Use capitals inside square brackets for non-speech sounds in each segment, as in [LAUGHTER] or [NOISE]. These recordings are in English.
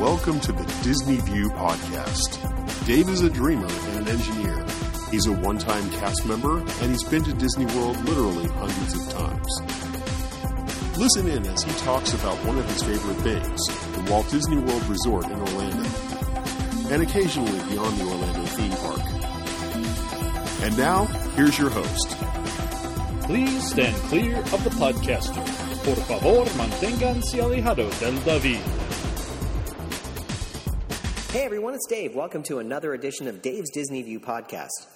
Welcome to the Disney View Podcast. Dave is a dreamer and an engineer. He's a one time cast member, and he's been to Disney World literally hundreds of times. Listen in as he talks about one of his favorite things the Walt Disney World Resort in Orlando, and occasionally beyond the Orlando theme park. And now, here's your host. Please stand clear of the podcaster. Por favor, manténganse alejados del David. Hey everyone, it's Dave. Welcome to another edition of Dave's Disney View podcast.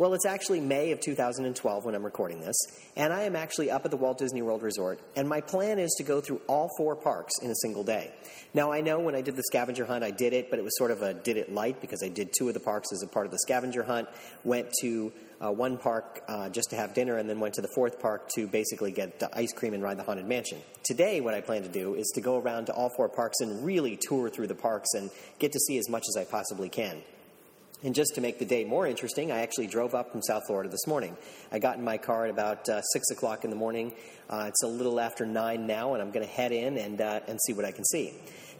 Well, it's actually May of 2012 when I'm recording this, and I am actually up at the Walt Disney World Resort, and my plan is to go through all four parks in a single day. Now, I know when I did the scavenger hunt, I did it, but it was sort of a did it light because I did two of the parks as a part of the scavenger hunt, went to uh, one park uh, just to have dinner, and then went to the fourth park to basically get the ice cream and ride the Haunted Mansion. Today, what I plan to do is to go around to all four parks and really tour through the parks and get to see as much as I possibly can. And just to make the day more interesting, I actually drove up from South Florida this morning. I got in my car at about uh, 6 o'clock in the morning. Uh, it's a little after 9 now, and I'm going to head in and, uh, and see what I can see.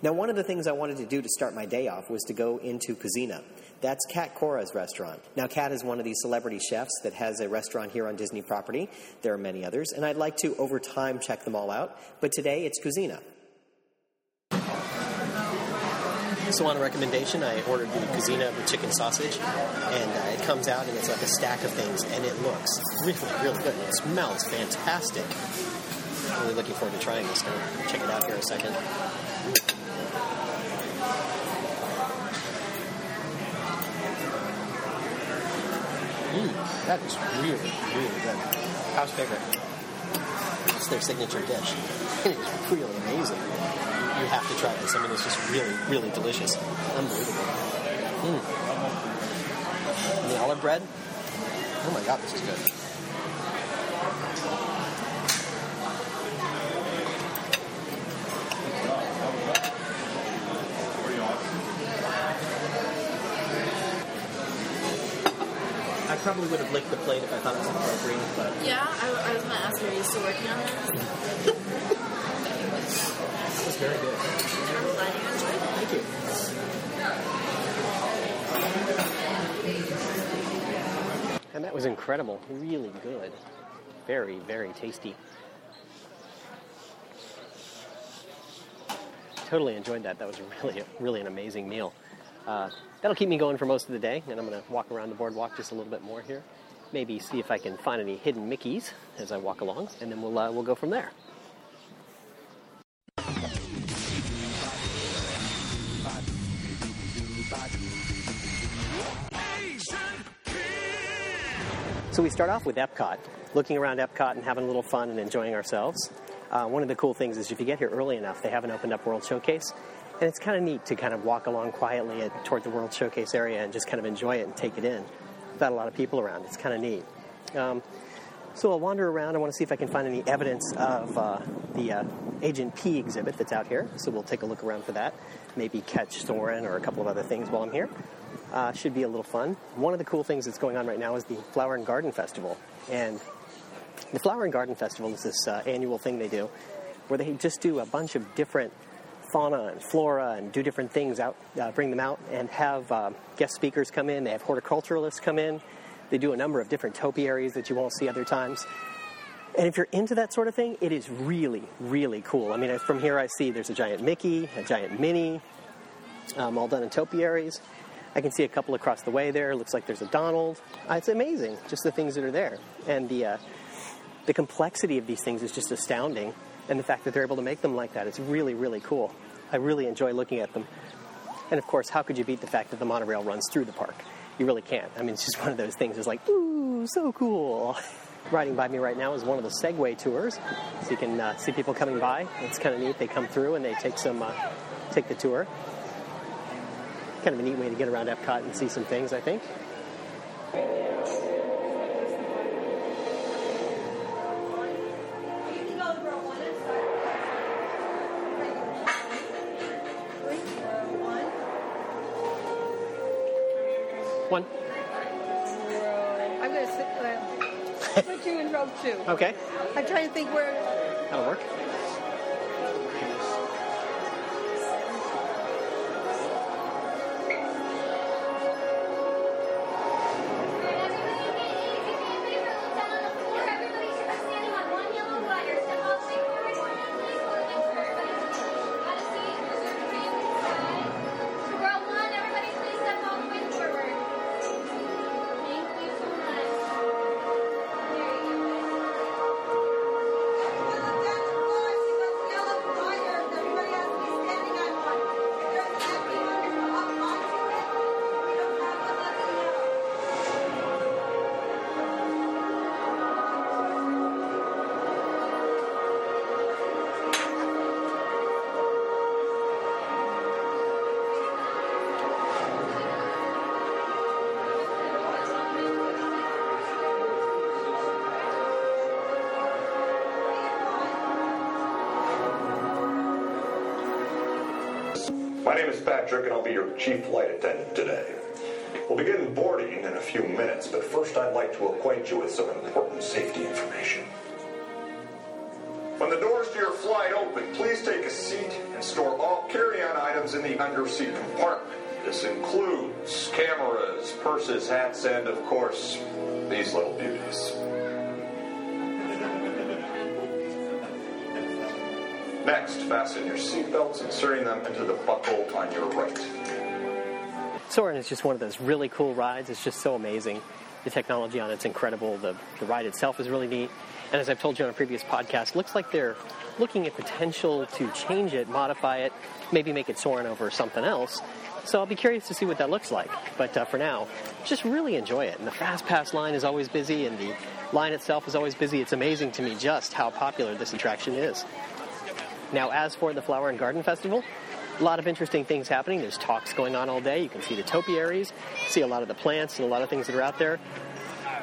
Now, one of the things I wanted to do to start my day off was to go into Kouzzina. That's Cat Cora's restaurant. Now, Kat is one of these celebrity chefs that has a restaurant here on Disney property. There are many others, and I'd like to, over time, check them all out. But today, it's Kouzzina. So, on a recommendation, I ordered the Kouzzina with chicken sausage, and uh, it comes out and it's like a stack of things, and it looks really, really good. It smells fantastic. I'm really looking forward to trying this. Gonna check it out here in a second. Mm, that is really, really good. House favorite. It's their signature dish. It is really amazing. You have to try this. I mean, it's just really, really delicious. Unbelievable. Mm. And the olive bread. Oh my god, this is good. I probably would have licked the plate if I thought it was appropriate, but Yeah, I, I was going to ask, are you still working on this? [LAUGHS] very good. Thank you. And that was incredible. Really good. Very, very tasty. Totally enjoyed that. That was [LAUGHS] really, really an amazing meal. Uh, that'll keep me going for most of the day, and I'm going to walk around the boardwalk just a little bit more here. Maybe see if I can find any hidden Mickeys as I walk along, and then we'll uh, we'll go from there. So we start off with Epcot, looking around Epcot and having a little fun and enjoying ourselves. Uh, one of the cool things is if you get here early enough, they have an opened up World Showcase, and it's kind of neat to kind of walk along quietly at, toward the World Showcase area and just kind of enjoy it and take it in without a lot of people around. It's kind of neat. Um, so I'll wander around. I want to see if I can find any evidence of uh, the uh, Agent P exhibit that's out here. So we'll take a look around for that. Maybe catch Soarin' or a couple of other things while I'm here. Uh, should be a little fun. One of the cool things that's going on right now is the Flower and Garden Festival. And the Flower and Garden Festival is this uh, annual thing they do where they just do a bunch of different fauna and flora and do different things out, uh, bring them out and have uh, guest speakers come in. They have horticulturalists come in. They do a number of different topiaries that you won't see other times. And if you're into that sort of thing, it is really, really cool. I mean, from here I see there's a giant Mickey, a giant Minnie, um, all done in topiaries. I can see a couple across the way there. Looks like there's a Donald. Uh, it's amazing, just the things that are there. And the, uh, the complexity of these things is just astounding. And the fact that they're able to make them like that is really, really cool. I really enjoy looking at them. And of course, how could you beat the fact that the monorail runs through the park? You really can't. I mean, it's just one of those things. It's like, ooh, so cool. [LAUGHS] Riding by me right now is one of the Segway tours, so you can uh, see people coming by. It's kind of neat. They come through and they take some, uh, take the tour. Kind of a neat way to get around Epcot and see some things, I think. One. I'm going to sit, uh, put you in row two. Okay, I'm trying to think where. that'll work. Name is Patrick, and I'll be your chief flight attendant today. We'll begin boarding in a few minutes, but first I'd like to acquaint you with some important safety information. When the doors to your flight open, please take a seat and store all carry-on items in the underseat compartment. This includes cameras, purses, hats, and, of course, these little beauties. Next, fasten your seatbelts, inserting them into the buckle on your right. Soarin' is just one of those really cool rides. It's just so amazing. The technology on it's incredible. The, the ride itself is really neat. And as I've told you on a previous podcast, it looks like they're looking at potential to change it, modify it, maybe make it Soarin' over something else. So I'll be curious to see what that looks like. But uh, for now, just really enjoy it. And the Fast Pass line is always busy, and the line itself is always busy. It's amazing to me just how popular this attraction is. Now, as for the Flower and Garden Festival, a lot of interesting things happening. There's talks going on all day. You can see the topiaries, see a lot of the plants and a lot of things that are out there.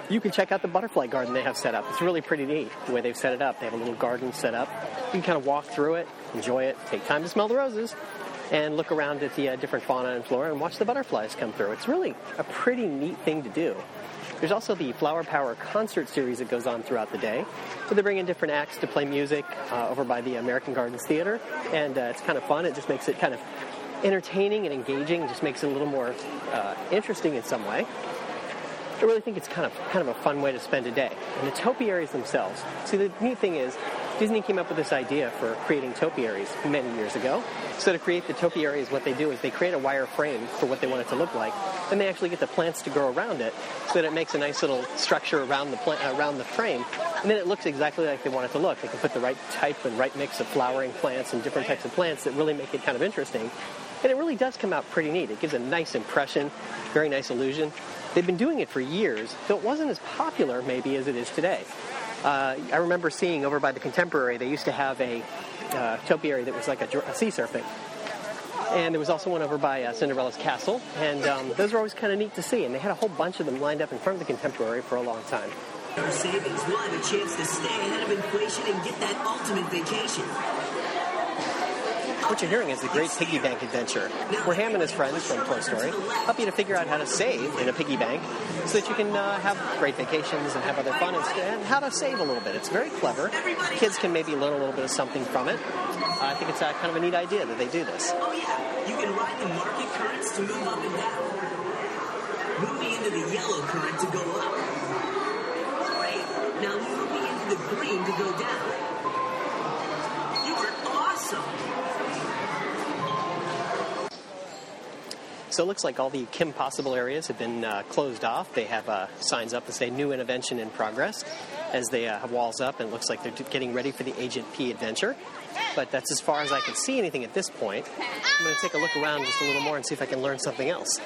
You can check out the butterfly garden they have set up. It's really pretty neat the way they've set it up. They have a little garden set up. You can kind of walk through it, enjoy it, take time to smell the roses, and look around at the uh, different fauna and flora and watch the butterflies come through. It's really a pretty neat thing to do. There's also the Flower Power concert series that goes on throughout the day. So they bring in different acts to play music uh, over by the American Gardens Theater, and uh, it's kind of fun. It just makes it kind of entertaining and engaging, It just makes it a little more uh, interesting in some way. I really think it's kind of kind of a fun way to spend a day. And the topiaries themselves. See, the neat thing is, Disney came up with this idea for creating topiaries many years ago. So to create the topiaries, what they do is they create a wire frame for what they want it to look like, and they actually get the plants to grow around it, so that it makes a nice little structure around the plant, around the frame, and then it looks exactly like they want it to look. They can put the right type and right mix of flowering plants and different types of plants that really make it kind of interesting. And it really does come out pretty neat. It gives a nice impression, very nice illusion. They've been doing it for years, though it wasn't as popular maybe as it is today. Uh, I remember seeing over by the Contemporary, they used to have a uh, topiary that was like a, a, sea serpent. And there was also one over by uh, Cinderella's castle, and um, those were always kind of neat to see. And they had a whole bunch of them lined up in front of the Contemporary for a long time. Our savings, we'll have a chance to stay ahead of inflation and get that ultimate vacation. What you're hearing is the Great Piggy Bank Adventure, where Hamm and his friends from Toy Story help you to figure out how to save in a piggy bank so that you can uh, have great vacations and have other fun and, and, how to save a little bit. It's very clever. Kids can maybe learn a little bit of something from it. Uh, I think it's uh, kind of a neat idea that they do this. Oh, yeah. You can ride the market currents to move up and down. Moving into the yellow current to go up. Great. Now moving into the green to go down. You are awesome. So it looks like all the Kim Possible areas have been uh, closed off. They have uh, signs up that say new intervention in progress as they uh, have walls up, and it looks like they're getting ready for the Agent P adventure. But that's as far as I can see anything at this point. I'm going to take a look around just a little more and see if I can learn something else.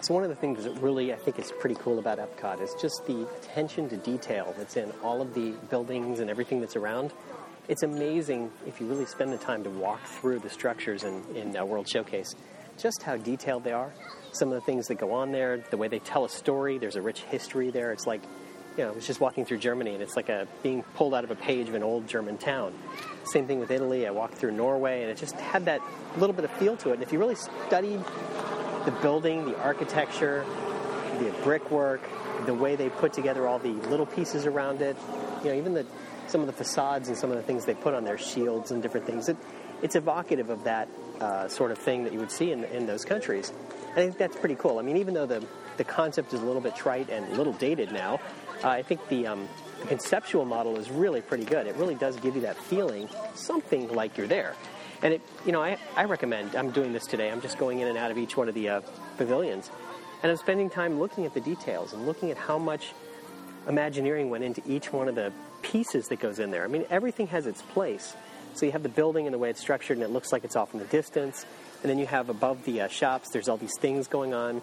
So one of the things that really I think is pretty cool about Epcot is just the attention to detail that's in all of the buildings and everything that's around it's amazing if you really spend the time to walk through the structures in, in uh, World Showcase, just how detailed they are. Some of the things that go on there, the way they tell a story, there's a rich history there. It's like, you know, I was just walking through Germany and it's like a being pulled out of a page of an old German town. Same thing with Italy. I walked through Norway and it just had that little bit of feel to it. And if you really studied the building, the architecture, the brickwork, the way they put together all the little pieces around it, you know, even the some of the facades and some of the things they put on their shields and different things. It, it's evocative of that uh, sort of thing that you would see in, in those countries. I think that's pretty cool. I mean, even though the, the concept is a little bit trite and a little dated now, uh, I think the, um, the conceptual model is really pretty good. It really does give you that feeling, something like you're there. And it, you know, I, I recommend. I'm doing this today. I'm just going in and out of each one of the uh, pavilions, and I'm spending time looking at the details and looking at how much Imagineering went into each one of the pieces that goes in there. I mean, everything has its place. So you have the building and the way it's structured, and it looks like it's off in the distance. And then you have above the uh, shops, there's all these things going on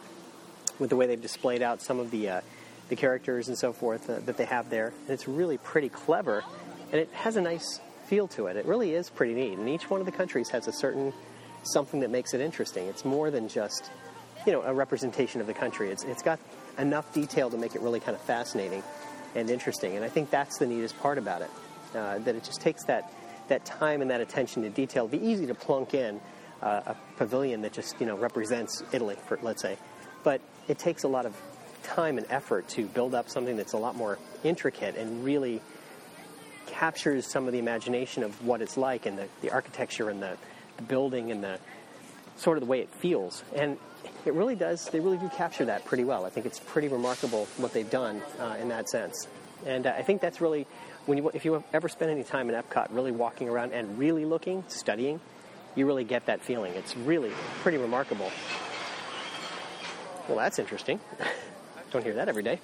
with the way they've displayed out some of the uh, the characters and so forth uh, that they have there. And it's really pretty clever, and it has a nice feel to it. It really is pretty neat. And each one of the countries has a certain something that makes it interesting. It's more than just you know a representation of the country. It's it's got enough detail to make it really kind of fascinating and interesting. And I think that's the neatest part about it. Uh, that it just takes that that time and that attention to detail. It'd be easy to plunk in uh, a pavilion that just you know represents Italy, for let's say, but it takes a lot of time and effort to build up something that's a lot more intricate and really captures some of the imagination of what it's like and the, the architecture and the, the building and the sort of the way it feels. And it really does, they really do capture that pretty well. I think it's pretty remarkable what they've done uh, in that sense. And uh, I think that's really, when you, if you ever spend any time in Epcot really walking around and really looking, studying, you really get that feeling. It's really pretty remarkable. Well, that's interesting. [LAUGHS] Don't hear that every day.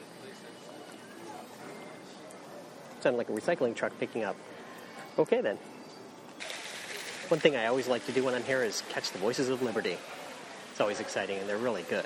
Sounded like a recycling truck picking up. Okay, then. One thing I always like to do when I'm here is catch the voices of liberty. Always exciting, and they're really good.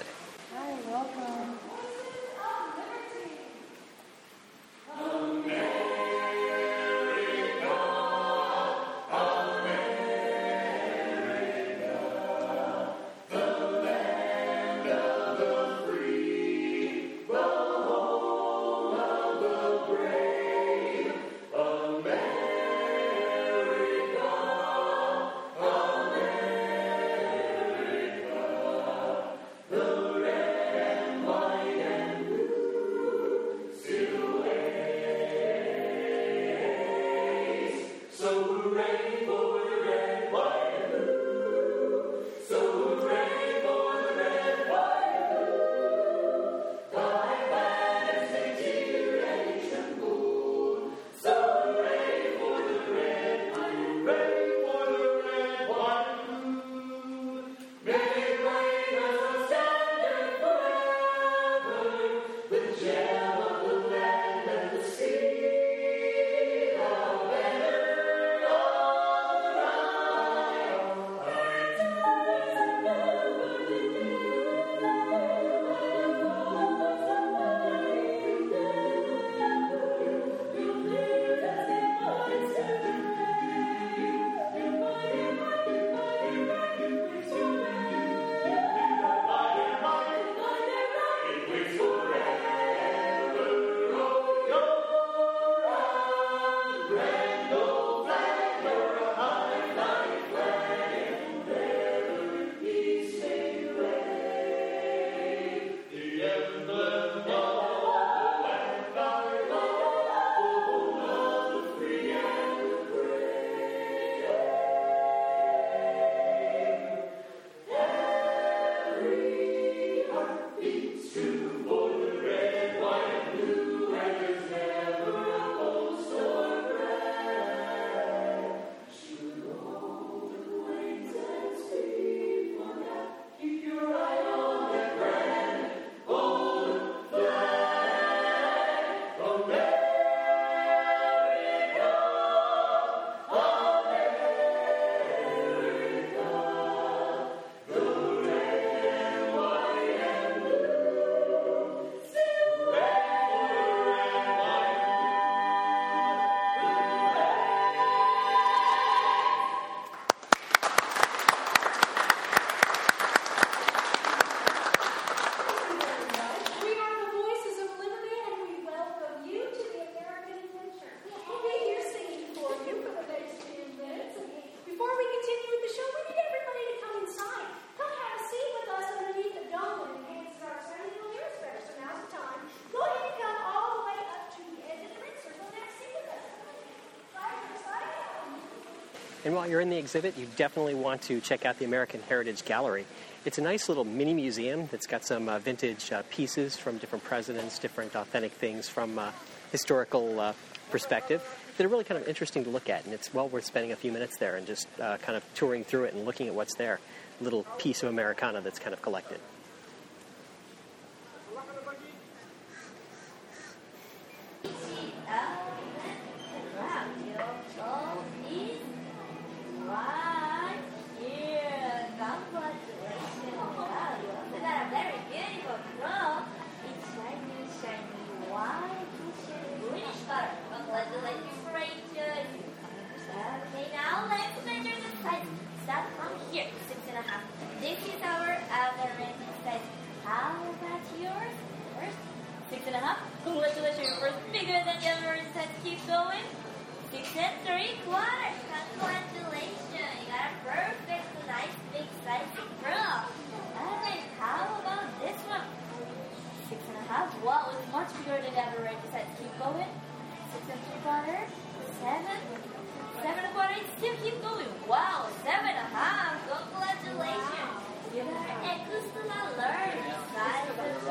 You're in the exhibit, you definitely want to check out the American Heritage Gallery. It's a nice little mini museum that's got some uh, vintage uh, pieces from different presidents, different authentic things from uh, historical uh, perspective that are really kind of interesting to look at. And it's well worth spending a few minutes there and just uh, kind of touring through it and looking at what's there. Little piece of Americana that's kind of collected. Congratulations, yours bigger than the average size. Keep going. Six and three quarters. Congratulations. You got a perfect, nice, big size pearl. Alright, how about this one? Six and a half. Wow, it's much bigger than the average. Let's keep going. Six and three quarters. Seven. Seven and a quarter. Still keep going. Wow, seven and a half. Congratulations. You got an Ecustula learn size of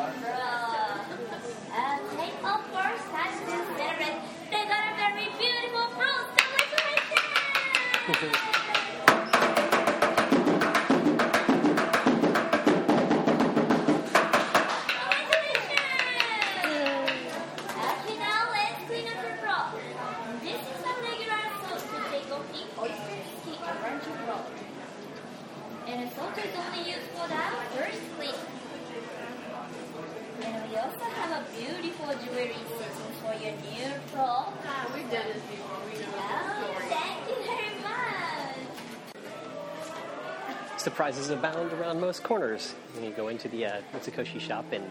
Surprises abound around most corners. When you go into the uh, Mitsukoshi shop in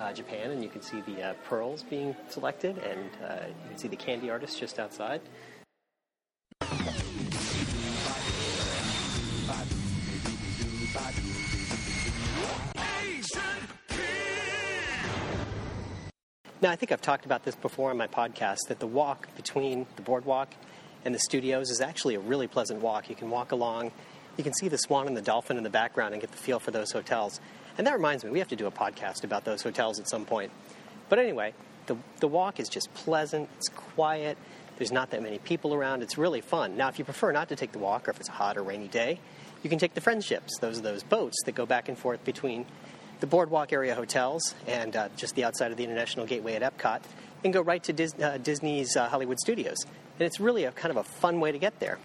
uh, Japan, and you can see the uh, pearls being selected, and uh, you can see the candy artist just outside. Now, I think I've talked about this before on my podcast that the walk between the boardwalk and the studios is actually a really pleasant walk. You can walk along, you can see the swan and the dolphin in the background and get the feel for those hotels. And that reminds me, we have to do a podcast about those hotels at some point. But anyway, the, the walk is just pleasant, it's quiet, there's not that many people around, it's really fun. Now, if you prefer not to take the walk or if it's a hot or rainy day, you can take the friendships. Those are those boats that go back and forth between the boardwalk area hotels and uh, just the outside of the International Gateway at Epcot and go right to Dis- uh, Disney's uh, Hollywood Studios. And it's really a kind of a fun way to get there.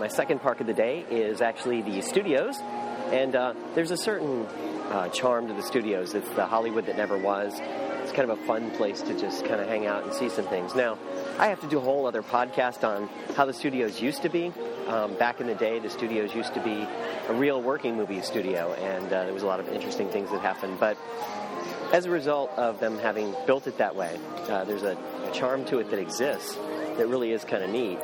My second park of the day is actually the studios, and uh, there's a certain uh, charm to the studios. It's the Hollywood that never was. It's kind of a fun place to just kind of hang out and see some things. Now, I have to do a whole other podcast on how the studios used to be. Um, back in the day, the studios used to be a real working movie studio, and uh, there was a lot of interesting things that happened. But as a result of them having built it that way, uh, there's a, a charm to it that exists that really is kind of neat.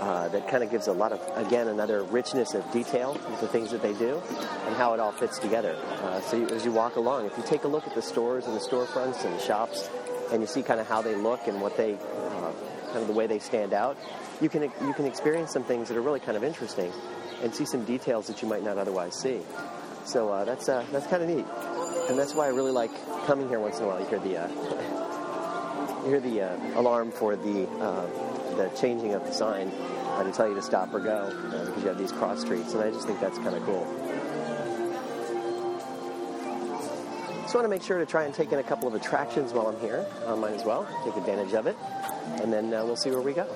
Uh, that kind of gives a lot of, again, another richness of detail with the things that they do and how it all fits together. Uh, so you, as you walk along, if you take a look at the stores and the storefronts and the shops, and you see kind of how they look and what they, uh, kind of the way they stand out, you can you can experience some things that are really kind of interesting, and see some details that you might not otherwise see. So uh, that's uh, that's kind of neat, and that's why I really like coming here once in a while. You hear the uh, [LAUGHS] you hear the alarm for the the changing of the sign uh, to tell you to stop or go uh, because you have these cross streets, and I just think that's kind of cool. Just want to make sure to try and take in a couple of attractions while I'm here. I might as well take advantage of it, and then uh, we'll see where we go.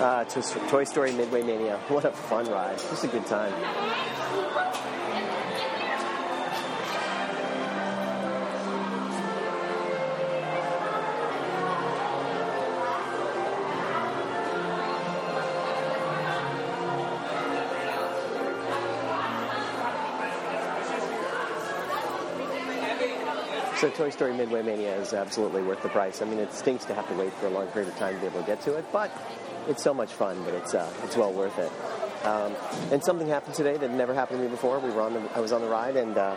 Uh, to Toy Story Midway Mania. What a fun ride. Just a good time. So Toy Story Midway Mania is absolutely worth the price. I mean, it stinks to have to wait for a long period of time to be able to get to it, but it's so much fun, but it's uh, it's well worth it. Um, and something happened today that never happened to me before. We were on the, I was on the ride, and uh,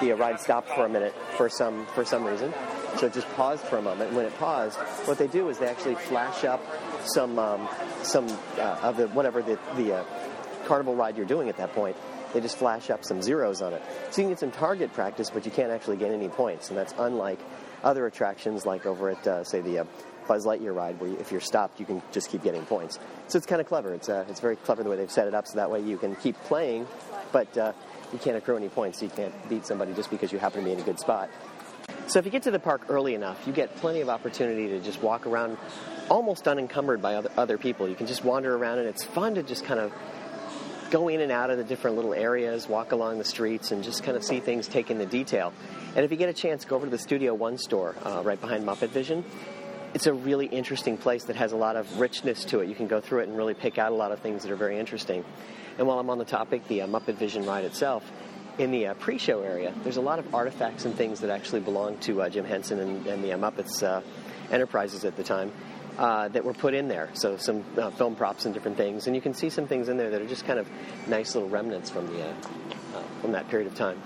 the ride stopped for a minute for some for some reason. So it just paused for a moment. And when it paused, what they do is they actually flash up some um, some uh, of the whatever the the uh, carnival ride you're doing at that point. They just flash up some zeros on it, so you can get some target practice, but you can't actually get any points. And that's unlike other attractions, like over at uh, say the uh, Buzz Lightyear ride, where you, if you're stopped, you can just keep getting points. So it's kind of clever. It's uh, it's very clever the way they've set it up, so that way you can keep playing, but uh, you can't accrue any points. So you can't beat somebody just because you happen to be in a good spot. So if you get to the park early enough, you get plenty of opportunity to just walk around almost unencumbered by other, other people. You can just wander around, and it's fun to just kind of go in and out of the different little areas, walk along the streets, and just kind of see things take in the detail. And if you get a chance, go over to the Studio One store uh, right behind Muppet Vision. It's a really interesting place that has a lot of richness to it. You can go through it and really pick out a lot of things that are very interesting. And while I'm on the topic, the uh, Muppet Vision ride itself, in the uh, pre-show area, there's a lot of artifacts and things that actually belong to uh, Jim Henson and, and the uh, Muppets uh, Enterprises at the time uh, that were put in there. So some uh, film props and different things, and you can see some things in there that are just kind of nice little remnants from the from that period of time.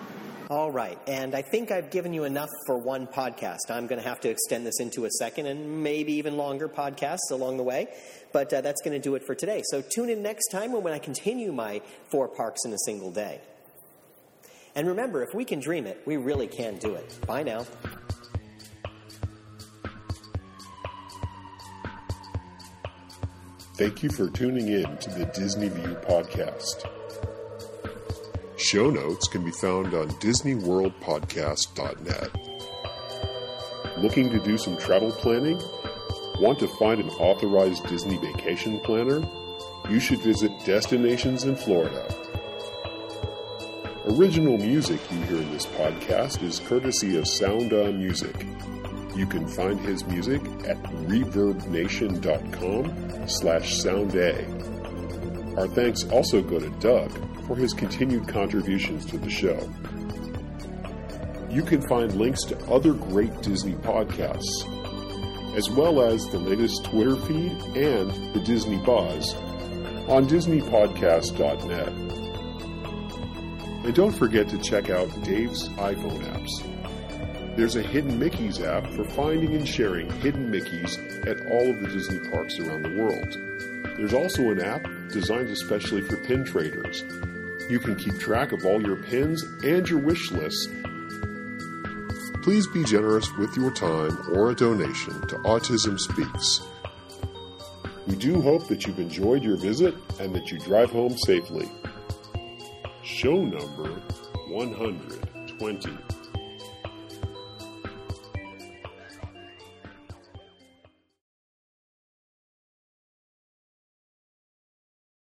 All right, and I think I've given you enough for one podcast. I'm going to have to extend this into a second and maybe even longer podcasts along the way, but uh, that's going to do it for today. So tune in next time when I continue my four parks in a single day. And remember, if we can dream it, we really can do it. Bye now. Thank you for tuning in to the Disney View podcast. Show notes can be found on DisneyWorldPodcast.net. Looking to do some travel planning? Want to find an authorized Disney vacation planner? You should visit Destinations in Florida. Original music you hear in this podcast is courtesy of Sound On Music. You can find his music at reverbnation.com slash sounda. Our thanks also go to Doug for his continued contributions to the show. You can find links to other great Disney podcasts, as well as the latest Twitter feed and the Disney Buzz on DisneyPodcast.net. And don't forget to check out Dave's iPhone apps. There's a Hidden Mickeys app for finding and sharing hidden Mickeys at all of the Disney parks around the world. There's also an app designed especially for pin traders. You can keep track of all your pins and your wish lists. Please be generous with your time or a donation to Autism Speaks. We do hope that you've enjoyed your visit and that you drive home safely. Show number 120.